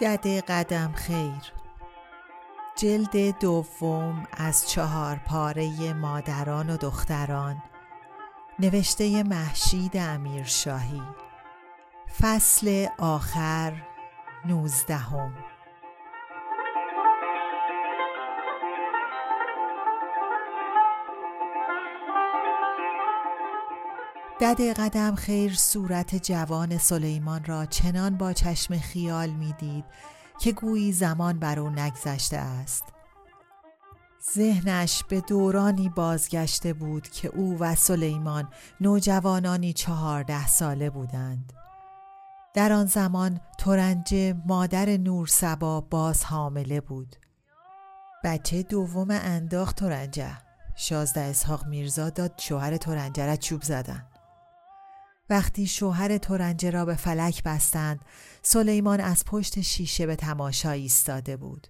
دده قدم خیر. جلد دوم از چهار پاره مادران و دختران. نوشته محشید امیرشاهی. فصل آخر نوزدهم. دد قدم خیر صورت جوان سلیمان را چنان با چشم خیال می‌دید که گویی زمان بر او نگذشته است. ذهنش به دورانی بازگشته بود که او و سلیمان نوجوانانی چهارده ساله بودند. در آن زمان تورنجه مادر نور سبا باز حامله بود. بچه دوم انداخت تورنجه شازده اسحاق میرزا داد شوهر تورنجه را چوب زدن. وقتی شوهر تورنجه را به فلک بستند سلیمان از پشت شیشه به تماشا ایستاده بود.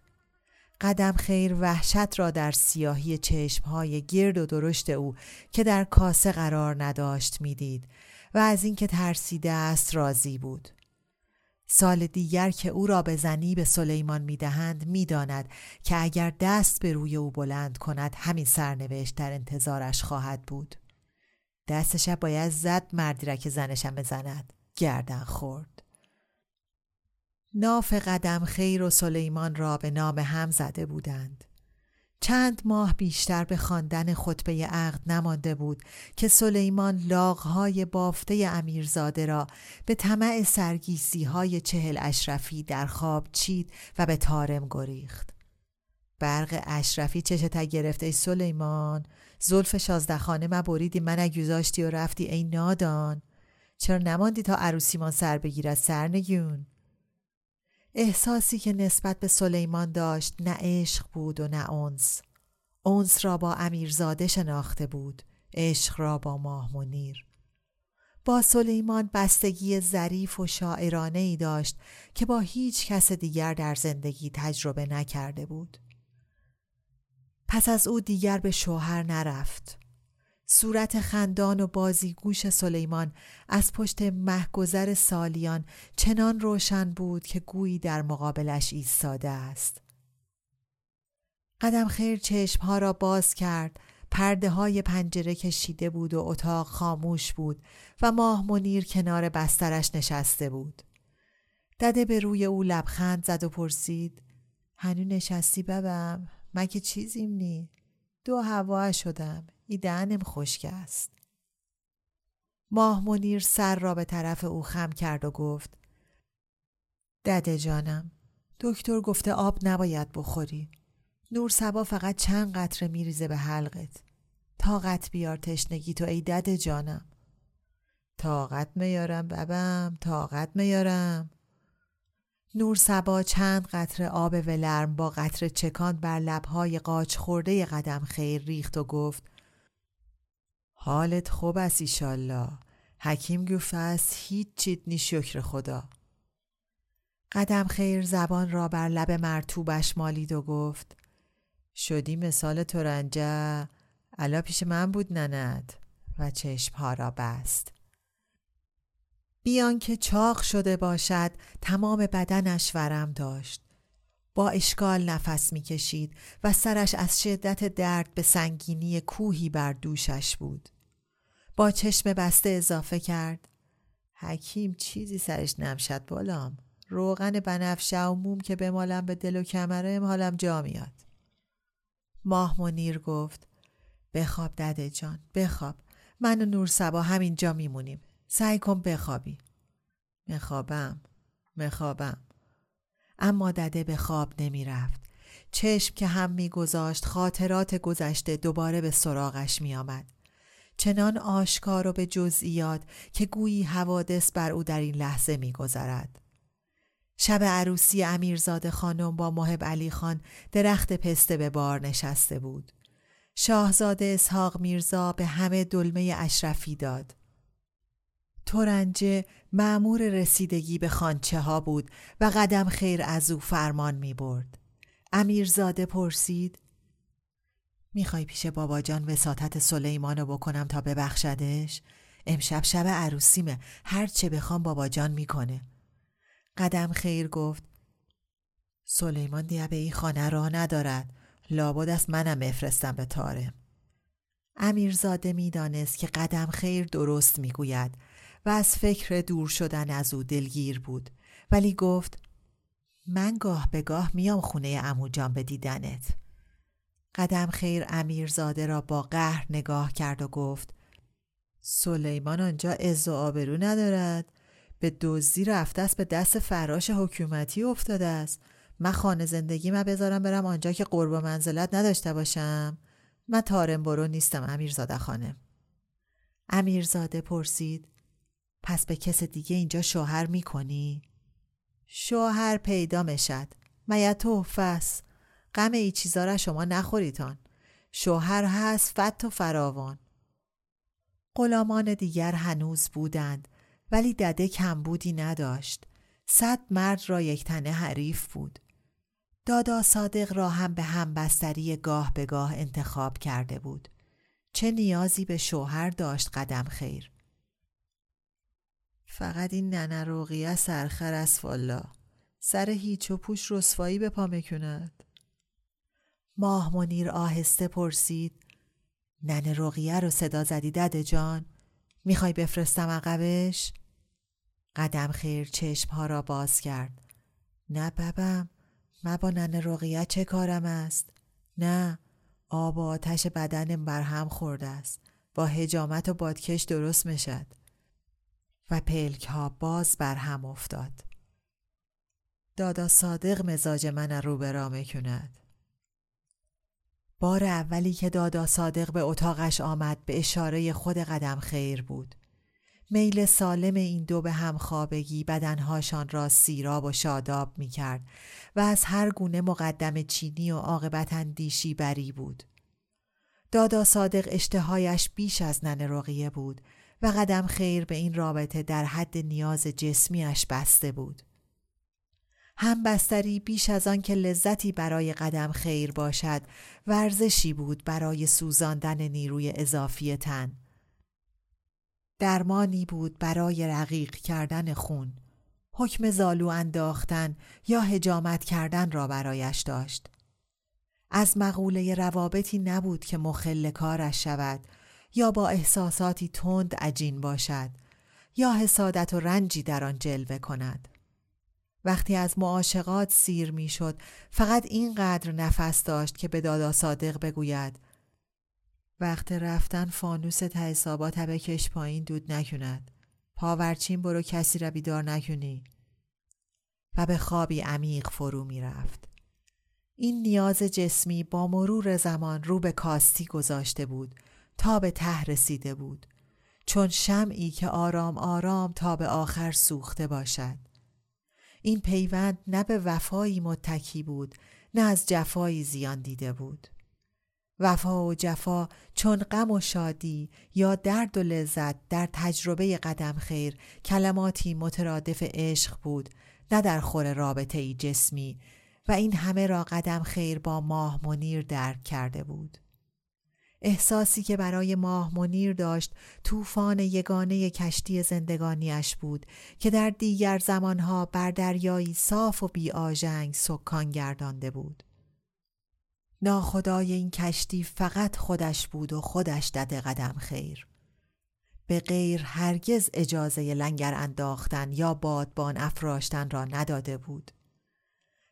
قدم خیر وحشت را در سیاهی چشمهای گرد و درشت او که در کاسه قرار نداشت می‌دید و از اینکه ترسیده است راضی بود. سال دیگر که او را به زنی به سلیمان می‌دهند می‌داند که اگر دست به روی او بلند کند همین سرنوشت در انتظارش خواهد بود. دستش باید زد مردی را که زنشم بزند. گردن خورد. ناف قدم خیر و سلیمان را به نام هم زده بودند. چند ماه بیشتر به خواندن خطبه عقد نمانده بود که سلیمان لاغهای بافته امیرزاده را به طمع سرگیسی های چهل اشرفی در خواب چید و به تارم گریخت. برق اشرفی چشتا گرفته سلیمان زلف شازده خانه ما بریدی من گذاشتی و رفتی ای نادان. چرا نماندی تا عروسیمان سر بگیرد سرنگون؟ احساسی که نسبت به سلیمان داشت نه عشق بود و نه اونس اونس را با امیرزاده شناخته بود عشق را با ماه منیر. با سلیمان بستگی ظریف و شاعرانه ای داشت که با هیچ کس دیگر در زندگی تجربه نکرده بود. پس از او دیگر به شوهر نرفت. صورت خندان و بازیگوش سلیمان از پشت محگذر سالیان چنان روشن بود که گویی در مقابلش ایستاده است. قدم خیر چشمها را باز کرد. پرده های پنجره کشیده بود و اتاق خاموش بود و ماه منیر کنار بسترش نشسته بود. دده به روی او لبخند زد و پرسید هنو نشستی ببم من که چیزیم نی. دو هوا شدم. ای دهنم خشک است. ماه منیر سر را به طرف او خم کرد و گفت دده جانم دکتر گفته آب نباید بخوری. نور سبا فقط چند قطره میریزه به حلقت. طاقت بیار تشنگی تو ای دده جانم. طاقت میارم ببم طاقت میارم. نور سبا چند قطره آب ولرم با قطره چکان بر لبهای قاچ خورده قدم خیر ریخت و گفت حالت خوب است ایشالله حکیم گفته است هیچ چیت نی شکر خدا. قدم خیر زبان را بر لب مرتوبش مالید و گفت شدی مثال ترنجه علا پیش من بود نند و چشمها را بست. بیان که چاق شده باشد تمام بدنش ورم داشت. با اشکال نفس می‌کشید و سرش از شدت درد به سنگینی کوهی بر دوشش بود. با چشم بسته اضافه کرد حکیم چیزی سرش نمشد بالام روغن بنفشه و موم که بمالم به دل و کمره حالم جا میاد. ماه منیر گفت بخواب دده جان بخواب. من و نور سبا همینجا میمونیم. سعی کن بخوابی. میخوابم میخوابم اما دده به خواب نمی‌رفت. چشم که هم میگذاشت خاطرات گذشته دوباره به سراغش میآمد. چنان آشکار و به جزئیات که گویی حوادث بر او در این لحظه میگذرد. شب عروسی امیرزاده خانم با محب علی خان درخت پسته به بار نشسته بود. شاهزاده اسحاق میرزا به همه دلمه اشرفی داد. تورنجه معمور رسیدگی به خانچه ها بود و قدم خیر از او فرمان می برد. امیرزاده پرسید می‌خوای پیش باباجان وساطت سلیمانو بکنم تا ببخشدش؟ امشب شب عروسیمه هر چه بخوام باباجان می‌کنه. قدم خیر گفت سلیمان دیگه به این خانه را ندارد لابد از منم بفرستم به تارم امیرزاده می‌دانست که قدم خیر درست می‌گوید و از فکر دور شدن از او دلگیر بود. ولی گفت من گاه به گاه میام خونه امو جان به دیدنت. قدم خیر امیرزاده را با قهر نگاه کرد و گفت سلیمان آنجا عز و آبرو ندارد. به دزدی رفته است به دست فراش حکومتی افتاده است. من خانه زندگی من بذارم برم آنجا که قرب منزلت نداشته باشم. من تارم برو نیستم امیرزاده خانم امیرزاده پرسید پس به کس دیگه اینجا شوهر می‌کنی؟ شوهر پیدا مشد. میا فس غم ای چیزا را شما نخوریتان شوهر هست فت و فراوان. غلامان دیگر هنوز بودند ولی دده کمبودی نداشت. صد مرد را یک تنه حریف بود. دادا صادق را هم به همبستری گاه به گاه انتخاب کرده بود. چه نیازی به شوهر داشت قدم خیر؟ فقط این ننه روغیه سرخر از والا. سر هیچ و پوش رسوایی به پا می‌کند. ماه منیر آهسته پرسید ننه رقیه رو صدا زدی دده جان؟ می‌خوای بفرستم عقبش؟ قدم خیر چشم ها را باز کرد. نه ببم من با ننه رقیه چه کارم است؟ نه آب و آتش بدنم بر هم خورده است. با هجامت و بادکش درست می‌شد. و پلک ها باز بر هم افتاد. دادا صادق مزاج من رو به را می‌کند. بار اولی که دادا صادق به اتاقش آمد به اشاره خود قدم خیر بود. میل سالم این دو به هم خوابگی بدنهاشان را سیراب و شاداب می کرد و از هر گونه مقدم چینی و عاقبت اندیشی بری بود. دادا صادق اشتهایش بیش از نن رقیه بود و قدم خیر به این رابطه در حد نیاز جسمیش بسته بود. هم بستری بیش از آن که لذتی برای قدم خیر باشد ورزشی بود برای سوزاندن نیروی اضافی تن. درمانی بود برای رقیق کردن خون حکم زالو انداختن یا هجامت کردن را برایش داشت از مقوله روابطی نبود که مخل کارش شود یا با احساساتی تند عجین باشد یا حسادت و رنجی در آن جلوه کند. وقتی از معاشقات سیر می‌شد فقط اینقدر نفس داشت که به دادا صادق بگوید وقت رفتن فانوس ته حسابات بکش پایین دود نکند. پاورچین برو کسی را بیدار نکنی. و به خوابی عمیق فرو می رفت. این نیاز جسمی با مرور زمان رو به کاستی گذاشته بود تا به ته رسیده بود. چون شمعی که آرام آرام تا به آخر سوخته باشد. این پیوند نه به وفایی متکی بود نه از جفایی زیان دیده بود. وفا و جفا چون غم و شادی یا درد و لذت در تجربه قدم خیر کلماتی مترادف عشق بود نه در خور رابطه ای جسمی و این همه را قدم خیر با ماه منیر درک کرده بود. احساسی که برای ماه منیر داشت طوفان یگانه کشتی زندگانیش بود که در دیگر زمانها بر دریایی صاف و بی آژنگ سکان گردانده بود. ناخدای این کشتی فقط خودش بود و خودش دده قدم خیر. به غیر هرگز اجازه لنگر انداختن یا بادبان افراشتن را نداده بود.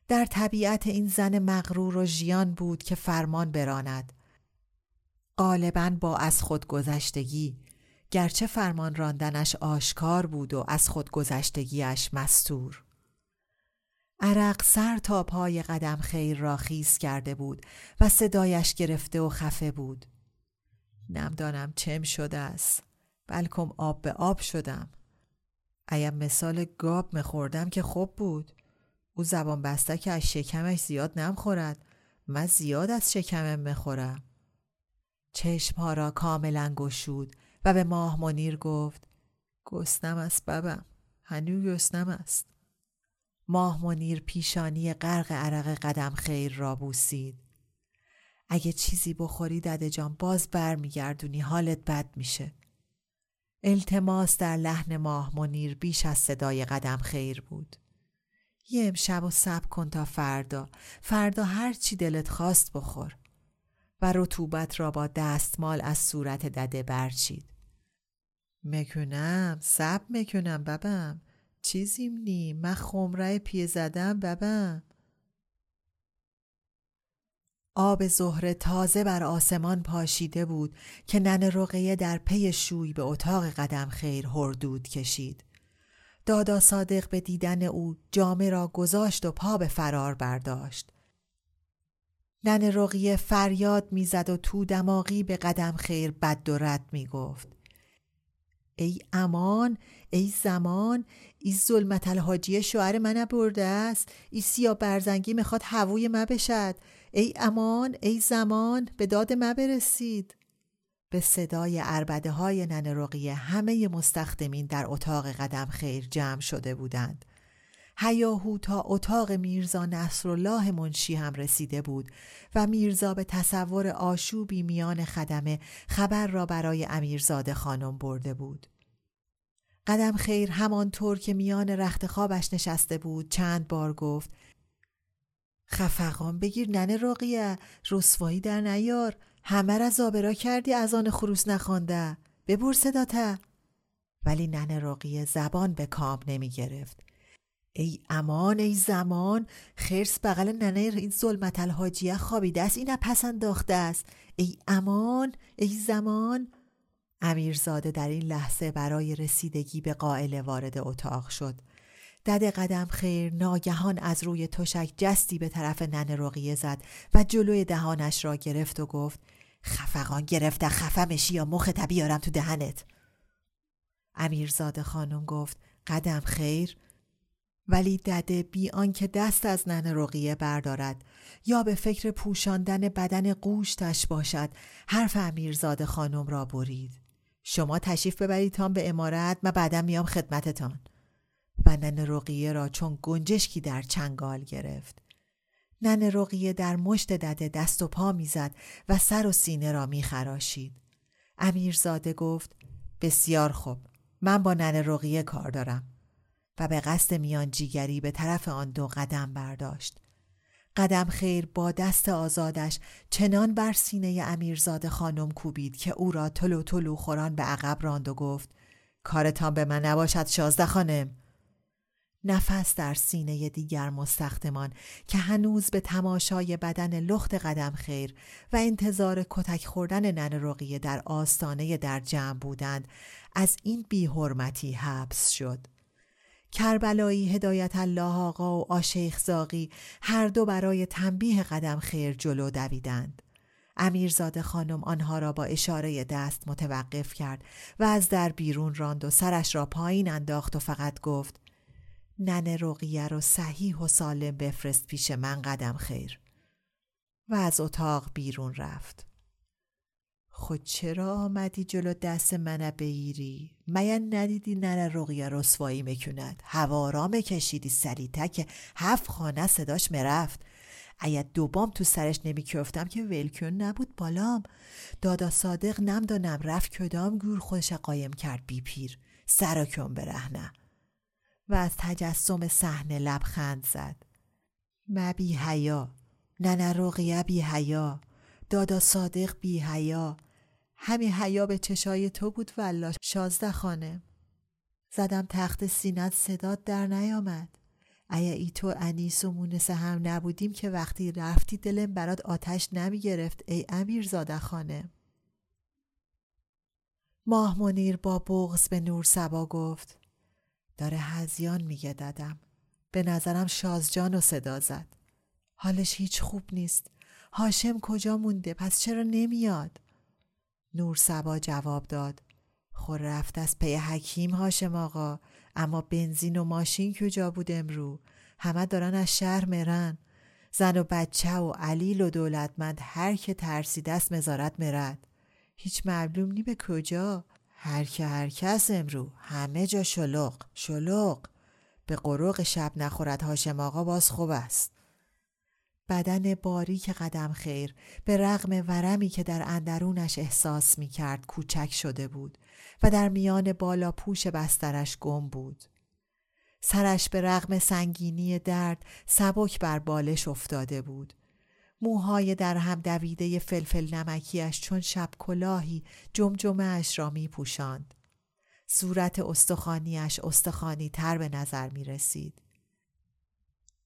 در طبیعت این زن مغرور و ژیان بود که فرمان براند. غالبا با از خودگذشتگی گرچه فرمان راندنش آشکار بود و از خودگذشتگیش مستور. عرق سر تا پای قدم خیر را خیز کرده بود و صدایش گرفته و خفه بود. نمدانم چم شده است بلکم آب به آب شدم. ایم مثال گاب مخوردم که خوب بود. او زبان بسته که از شکمش زیاد نمخورد من زیاد از شکمم مخورم چشمها را کاملا گشود و به ماه منیر گفت گستم است ببم هنو گستم است. ماه منیر پیشانی غرق عرق قدم خیر را بوسید. اگه چیزی بخوری دده جان باز برمیگردونی حالت بد میشه. التماس در لحن ماه منیر بیش از صدای قدم خیر بود. یه امشب و سب کن تا فردا فردا هر چی دلت خواست بخور. و رطوبت را با دستمال از صورت دده برچید. مکنم سب مکنم ببم چیزیم نی من خمره پیه زدم ببم آب زهره تازه بر آسمان پاشیده بود که نن رقیه در پی شوی به اتاق قدم خیر هردود کشید. دادا صادق به دیدن او جامه را گذاشت و پا به فرار برداشت. نن رقیه فریاد می‌زد و تو دماغی به قدم خیر بد و رد می گفت. ای امان ای زمان ای ظلمت الحاجی شوهر من برده است. ای سیا برزنگی می‌خواد هووی ما بشد. ای امان ای زمان به داد ما برسید. به صدای عربده های نن رقیه همه مستخدمین در اتاق قدم خیر جمع شده بودند. هیاهو تا اتاق میرزا نصرالله منشی هم رسیده بود و میرزا به تصور آشوبی میان خدمه خبر را برای امیرزاده خانم برده بود. قدم خیر همانطور که میان رخت خوابش نشسته بود چند بار گفت خفقان بگیر ننه راقیه رسوایی در نیار همه را زابرا کردی از آن خروس نخوانده. ببر صداته ولی ننه راقیه زبان به کام نمی گرفت ای امان ای زمان. خرس بغل ننه این ظلمت الحاجیه خوابیده است. این پس انداخته است. ای امان ای زمان. امیرزاده در این لحظه برای رسیدگی به قائل وارد اتاق شد. دد قدم خیر ناگهان از روی تشک جستی به طرف ننه رقیه زد و جلوی دهانش را گرفت و گفت خفقان گرفته خفمشی یا مخ بیارم تو دهنت. امیرزاده خانم گفت قدم خیر. ولی دده بی آنکه دست از نن رقیه بردارد. یا به فکر پوشاندن بدن قوشتش باشد. حرف امیرزاده خانم را برید. شما تشریف ببرید تان به امارت من بعدا میام خدمتتان. و نن رقیه را چون گنجشکی در چنگال گرفت. نن رقیه در مشت دده دست و پا می‌زد و سر و سینه را میخراشید. امیرزاده گفت بسیار خوب. من با نن رقیه کار دارم. و به قصد میان جیگری به طرف آن دو قدم برداشت. قدم خیر با دست آزادش چنان بر سینه امیرزاده خانم کوبید که او را تلو تلو خوران به عقب راند و گفت کارتان به من نباشد شازده خانم. نفس در سینه دیگر مستخدمان که هنوز به تماشای بدن لخت قدم خیر و انتظار کتک خوردن نن رقیه در آستانه در جمع بودند از این بیحرمتی حبس شد. کربلایی هدایت الله آقا و آشیخ زاقی هر دو برای تنبیه قدم خیر جلو دویدند. امیرزاده خانم آنها را با اشاره دست متوقف کرد و از در بیرون راند و سرش را پایین انداخت و فقط گفت نن رقیه رو صحیح و سالم بفرست پیش من قدم خیر. و از اتاق بیرون رفت. خود چرا آمدی جلو دست منه بگیری؟ میا ندیدی نن رقیه رسوایی می‌کند؟ هوارا کشیدی سریته که هفت خانه صداش مرفت اگه دوبام تو سرش نمیکفتم که ولکن نبود بالام. دادا صادق نمدانم رفت کدام گور خودش قایم کرد بی پیر. سراکم برهنه. و از تجسم صحنه لبخند زد. ما بی حیا. ننه رقیه بی حیا. دادا صادق بی حیا. همین حیا به چشای تو بود والا شازده خانه. زدم تخت سینت صدات در نیامد. ایا ای تو انیس و مونس هم نبودیم که وقتی رفتی دلم برات آتش نمی گرفت ای امیر زاده خانه. ماه منیر با بغز به نور سبا گفت داره هزیان میگه دادم. به نظرم شازجان و صدا زد. حالش هیچ خوب نیست. هاشم کجا مونده؟ پس چرا نمیاد؟ نور سبا جواب داد. خور رفت از پی حکیم هاشم آقا. اما بنزین و ماشین کجا بود امرو؟ همه دارن از شهر مرن زن و بچه و علیل و دولتمند هر که ترسیده است مزارت مرد هیچ معلوم نی به کجا. هر که هر کس امرو. همه جا شلوغ. شلوغ. به قروق شب نخورد هاشم آقا باز خوب است. بدن باریک قدم خیر به رغم ورمی که در اندرونش احساس می کرد کوچک شده بود و در میان بالا پوش بسترش گم بود. سرش به رغم سنگینی درد سبک بر بالش افتاده بود. موهای در هم دویده فلفل نمکیش چون شب کلاهی جمجمه اش را می پوشند. صورت استخانیش استخانی تر به نظر می رسید.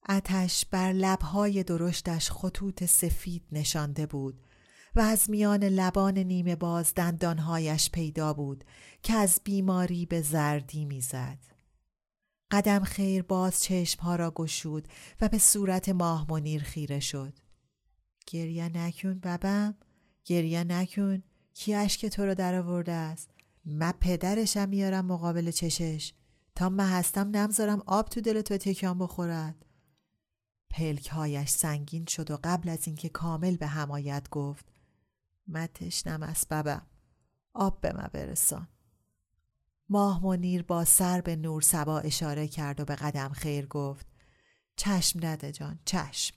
اتش بر لبهای درشتش خطوط سفید نشانده بود و از میان لبان نیمه باز دندانهایش پیدا بود که از بیماری به زردی می‌زد. قدم خیر باز چشمها را گشود و به صورت ماه منیر خیره شد. گریه نکن ببم گریه نکن کی اشک تو رو در آورده است من پدرشم میارم مقابل چشش تا من هستم نمذارم آب تو دل تو تکان بخورد پلکهایش سنگین شد و قبل از اینکه کامل به همایت گفت من تشنم از آب به من برسان. ماه منیر با سر به نور سبا اشاره کرد و به قدم خیر گفت چشم نده جان چشم.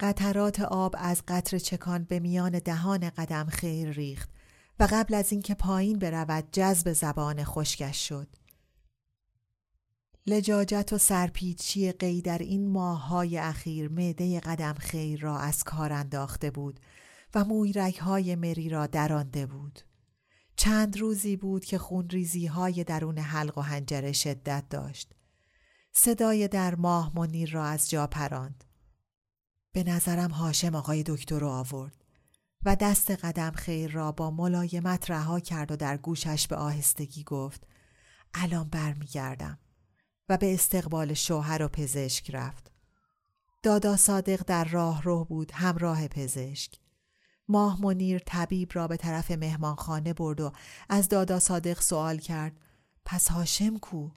قطرات آب از قطر چکان به میان دهان قدم خیر ریخت و قبل از اینکه پایین برود جذب زبان خشکش شد. لجاجت و سرپیچی قی در این ماههای اخیر معده قدم خیر را از کار انداخته بود و مویرک های مری را درانده بود. چند روزی بود که خونریزی های درون حلق و هنجره شدت داشت. صدای در ماه منیر را از جا پراند. به نظرم هاشم آقای دکتر رو آورد و دست قدم خیر را با ملایمت رها کرد و در گوشش به آهستگی گفت الان برمیگردم. و به استقبال شوهر و پزشک رفت. دادا صادق در راه رو بود همراه پزشک. ماه منیر طبیب را به طرف مهمانخانه برد و از دادا صادق سوال کرد پس هاشم کو؟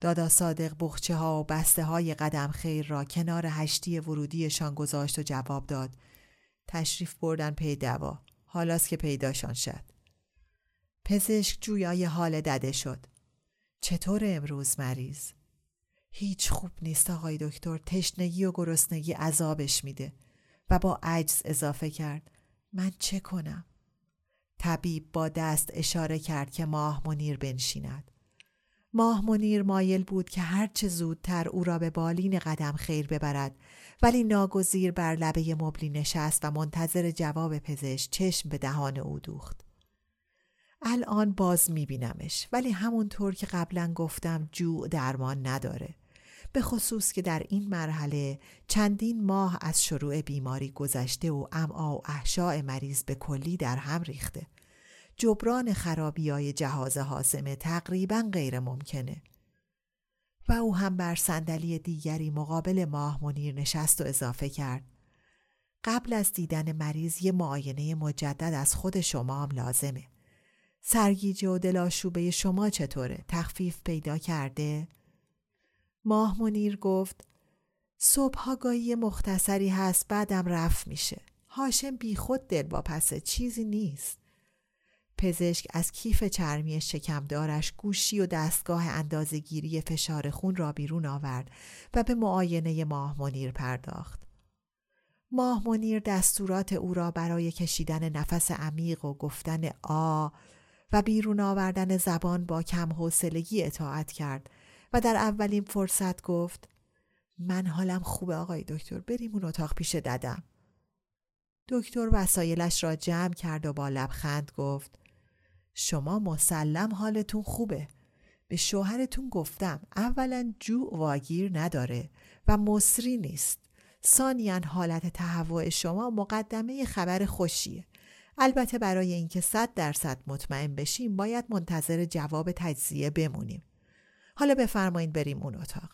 دادا صادق بخچه ها و بسته های قدم خیر را کنار هشتی ورودیشان گذاشت و جواب داد تشریف بردن پی دوا حالاست که پیداشان شد پزشک جویای حال دده شد چطور امروز مریض؟ هیچ خوب نیست آقای دکتر تشنگی و گرسنگی عذابش میده و با عجز اضافه کرد من چه کنم؟ طبیب با دست اشاره کرد که ماه منیر بنشیند ماه منیر مایل بود که هرچه زودتر او را به بالین قدم خیر ببرد ولی ناگزیر بر لبه مبلی نشست و منتظر جواب پزشک چشم به دهان او دوخت الان باز میبینمش. ولی همونطور که قبلا گفتم جوع درمان نداره. به خصوص که در این مرحله چندین ماه از شروع بیماری گذشته و امعا و احشاء مریض به کلی در هم ریخته. جبران خرابی های جهاز حاسمه تقریبا غیر ممکنه و او هم بر صندلی دیگری مقابل ماه منیر نشست و اضافه کرد. قبل از دیدن مریض یه معاینه مجدد از خود شما هم لازمه. سرگیجه و دلاشوبه شما چطوره؟ تخفیف پیدا کرده؟ ماه منیر گفت صبح گاهی مختصری هست بعدم رفت میشه. هاشم بی خود دل با پسه چیزی نیست. پزشک از کیف چرمی شکمدارش گوشی و دستگاه اندازهگیری فشار خون را بیرون آورد و به معاینه ماه منیر پرداخت. ماه منیر دستورات او را برای کشیدن نفس عمیق و گفتن آ و بیرون آوردن زبان با کم حوصلگی اطاعت کرد و در اولین فرصت گفت من حالم خوبه آقای دکتر بریم اون اتاق پیش ددم. دکتر وسایلش را جمع کرد و با لبخند گفت شما مسلم حالتون خوبه. به شوهرتون گفتم اولا جو واگیر نداره و مصری نیست. ثانیا حالت تهوع شما مقدمه خبر خوشیه. البته برای اینکه صد درصد مطمئن بشیم باید منتظر جواب تجزیه بمونیم. حالا بفرمایید بریم اون اتاق.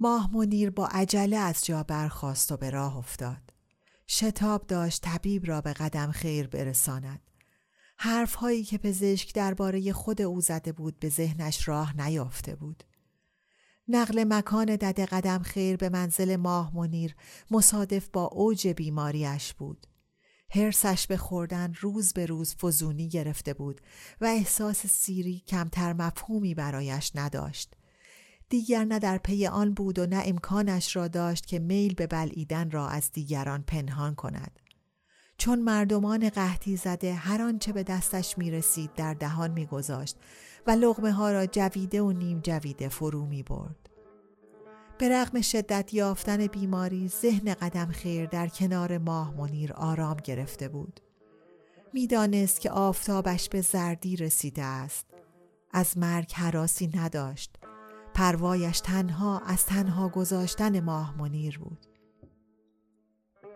ماه منیر با عجله از جا برخاست و به راه افتاد. شتاب داشت طبیب را به قدم خیر برساند. حرف هایی که پزشک درباره خود او زده بود به ذهنش راه نیافته بود. نقل مکان دد قدم خیر به منزل ماه منیر مصادف با اوج بیماریش بود. هرسش به خوردن روز به روز فزونی گرفته بود و احساس سیری کمتر مفهومی برایش نداشت. دیگر نه در پی آن بود و نه امکانش را داشت که میل به بلعیدن را از دیگران پنهان کند. چون مردمان قحطی زده هر آنچه به دستش می رسید در دهان می گذاشت و لغمه ها را جویده و نیم جویده فرو می برد. به رغم شدت یافتن بیماری ذهن قدم خیر در کنار ماه منیر آرام گرفته بود. می‌دانست که آفتابش به زردی رسیده است. از مرگ حراسی نداشت. پروایش تنها از تنها گذاشتن ماه منیر بود.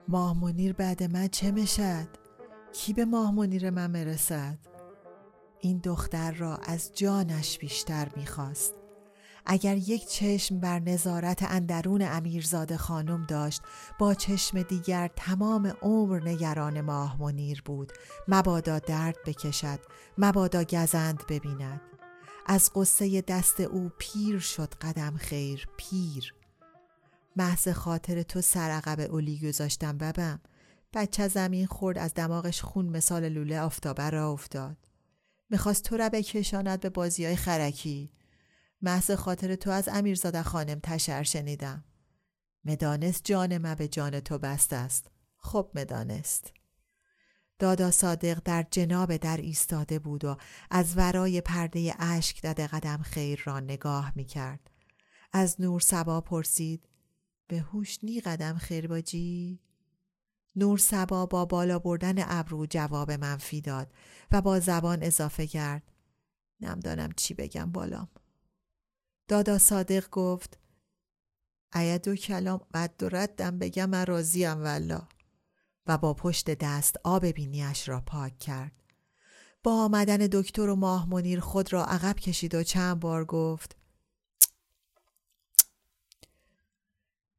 ماه منیر بعد من چه می‌شد؟ کی به ماه منیر من مرسد؟ این دختر را از جانش بیشتر می‌خواست. اگر یک چشم بر نظارت اندرون امیرزاده خانم داشت با چشم دیگر تمام عمر نگران ماه منیر بود. مبادا درد بکشد مبادا گزند ببیند. از قصه دست او پیر شد قدم خیر پیر. محض خاطر تو سرعقب اولی گذاشتم ببم بچه زمین خورد از دماغش خون مثال لوله آفتابه را افتاد. می‌خواست تو را بکشاند به بازی های خرکی. محض خاطر تو از امیرزاده خانم تشر شنیدم مدانست جان من به جان تو بست است خب مدانست دادا صادق در جناب در ایستاده بود و از ورای پرده اشک دد قدم خیر را نگاه می کرد. از نور سبا پرسید به هوش نی قدم خیر باجی؟ نور سبا با بالا بردن ابرو جواب منفی داد و با زبان اضافه کرد نمدانم چی بگم بالام دادا صادق گفت اید و کلام قد و ردم بگم راضیم والا و با پشت دست آب بینیش را پاک کرد با آمدن دکتر و ماه منیر خود را عقب کشید و چند بار گفت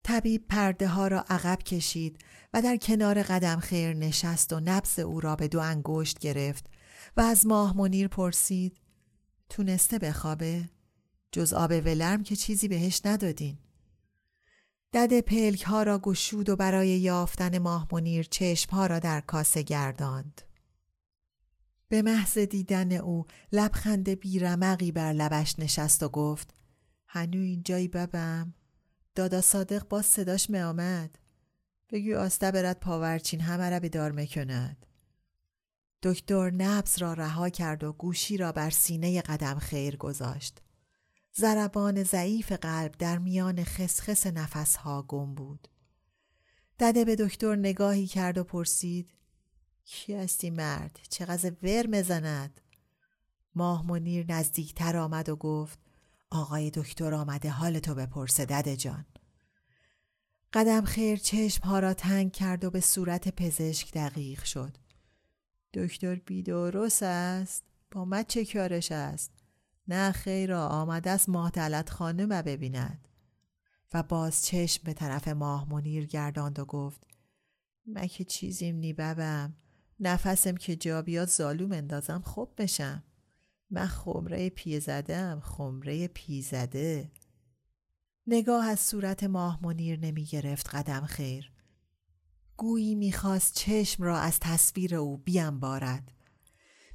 طبیب پرده ها را عقب کشید و در کنار قدم خیر نشست و نبس او را به دو انگشت گرفت و از ماه منیر پرسید تونسته بخوابه؟ جز آب ولرم که چیزی بهش ندادین. دد پلک ها را گشود و برای یافتن ماه منیر چشم ها را در کاسه گرداند. به محض دیدن او لبخند بیرمقی بر لبش نشست و گفت هنو اینجایی ببم دادا صادق باز صداش می آمد بگی آسته برد پاورچین همه را بیدار می‌کند دکتر نبز را رها کرد و گوشی را بر سینه قدم خیر گذاشت زربان ضعیف قلب در میان خسخس نفسها گم بود. دده به دکتر نگاهی کرد و پرسید کی هستی مرد؟ چقدر ور مزند؟ ماه منیر نزدیکتر آمد و گفت آقای دکتر آمده حال تو بپرسه دده جان. قدم خیر چشم ها را تنگ کرد و به صورت پزشک دقیق شد. دکتر بیدورس است؟ با من چه کارش است؟ نه خیرا آمده است ماه خانه ببیند. و باز چشم به طرف ماه منیر گرداند و گفت من که چیزیم نی ببم نفسم که جا بیاد زالوم اندازم خوب بشم. من خمره پی زدم خمره پی زده. نگاه از صورت ماه منیر نمی گرفت قدم خیر. گویی می‌خواست چشم را از تصویر او بیام بارد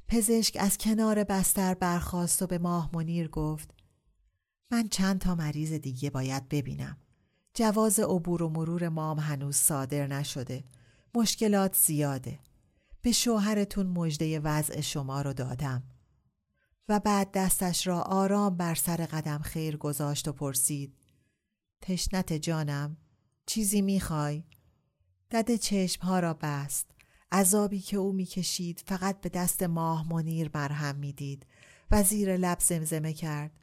پزشک از کنار بستر برخاست و به ماه منیر گفت من چند تا مریض دیگه باید ببینم. جواز عبور و مرور مام هنوز صادر نشده. مشکلات زیاده. به شوهرتون مژده وضع شما رو دادم. و بعد دستش را آرام بر سر قدم خیر گذاشت و پرسید تشنت جانم چیزی می‌خوای؟ دد چشم ها را بست عذابی که او می‌کشید فقط به دست ماه منیر برهم می‌دید و زیر لب زمزمه کرد.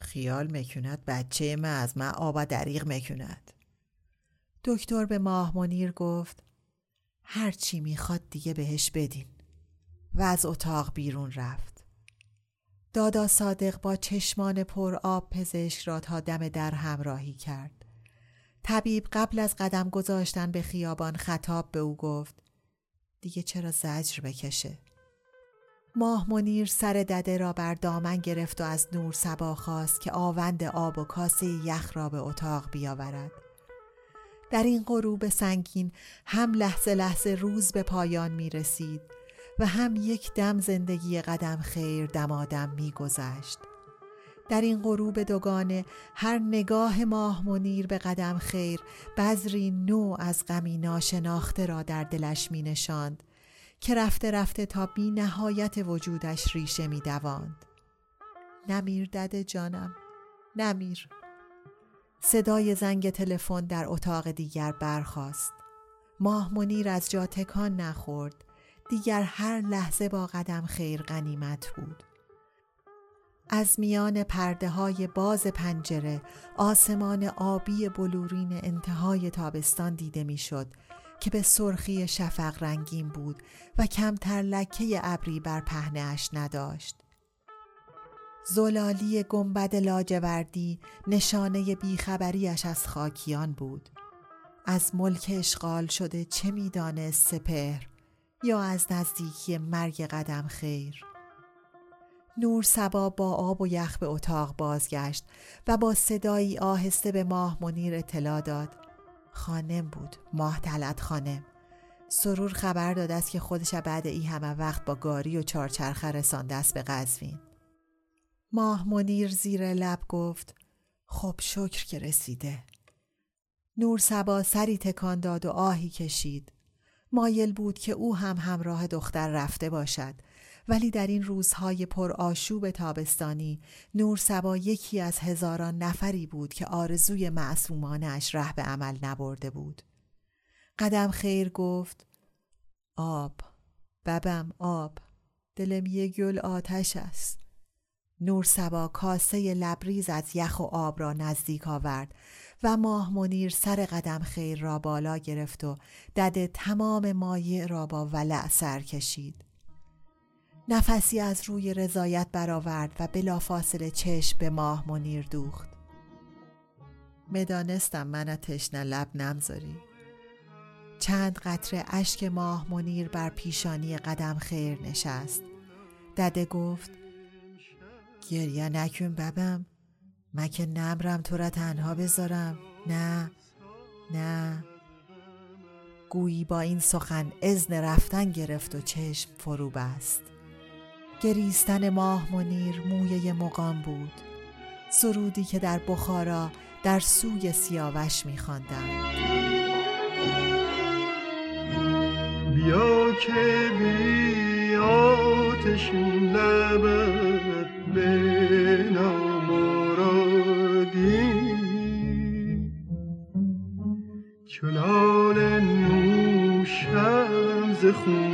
خیال مکوند بچه من از من آبا دریغ مکوند دکتر به ماه منیر گفت هر چی می‌خواد دیگه بهش بدین. و از اتاق بیرون رفت. دادا صادق با چشمان پر آب پزشک را تا دم در همراهی کرد. طبیب قبل از قدم گذاشتن به خیابان خطاب به او گفت دیگه چرا زجر بکشه ماه منیر سر دده را بر دامن گرفت و از نور سبا خواست که آوند آب و کاسه یخ را به اتاق بیاورد در این غروب سنگین هم لحظه لحظه روز به پایان می رسید و هم یک دم زندگی قدم خیر دمادم می گذشت. در این غروب دوگانه هر نگاه ماه منیر به قدم خیر بذری نو از غمی ناشناخته را در دلش می نشاند که رفته رفته تا بی نهایت وجودش ریشه می دواند. نمیر دده جانم نمیر صدای زنگ تلفن در اتاق دیگر برخاست. ماه منیر از جا تکان نخورد. دیگر هر لحظه با قدم خیر غنیمت بود. از میان پرده های باز پنجره آسمان آبی بلورین انتهای تابستان دیده می‌شد که به سرخی شفق رنگین بود و کمتر لکه ابری بر پهنهاش نداشت. زلالی گنبد لاجوردی نشانه بیخبریش از خاکیان بود از ملک اشغال شده چه می‌دانست سپهر یا از نزدیکی مرگ قدم خیر نور سبا با آب و یخ به اتاق بازگشت و با صدایی آهسته به ماه منیر اطلاع داد. خانم بود ماه تلت خانم. سرور خبر داد است که خودش بعد ای همه وقت با گاری و چارچرخه رسانده است به قزوین. ماه منیر زیر لب گفت خب شکر که رسیده. نور سبا سری تکان داد و آهی کشید. مایل بود که او هم همراه دختر رفته باشد. ولی در این روزهای پر آشوب تابستانی نور سبا یکی از هزاران نفری بود که آرزوی معصومانش ره به عمل نبرده بود قدم خیر گفت آب ببم آب دلم یه گل آتش است نور سبا کاسه لبریز از یخ و آب را نزدیک آورد و ماه منیر سر قدم خیر را بالا گرفت و دد تمام مایع را با ولع سر کشید. نفسی از روی رضایت برآورد و بلافاصله چشم به ماه منیر دوخت. مدانستم من تشنه لب نمذاری. چند قطره اشک ماه منیر بر پیشانی قدم خیر نشست. دده گفت گریه نکن ببم من که نمرم تو را تنها بذارم نه نه گویی با این سخن ازن رفتن گرفت و چشم فرو بست گریستن ماه منیر مویه مقام بود. سرودی که در بخارا در سوی سیاوش میخواندند بیا که بی آتشین لبت به نامرادی چلال نوشم ز خون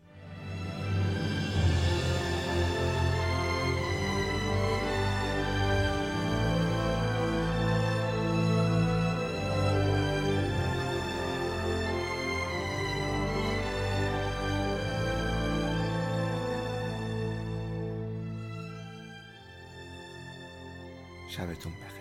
tumbaje.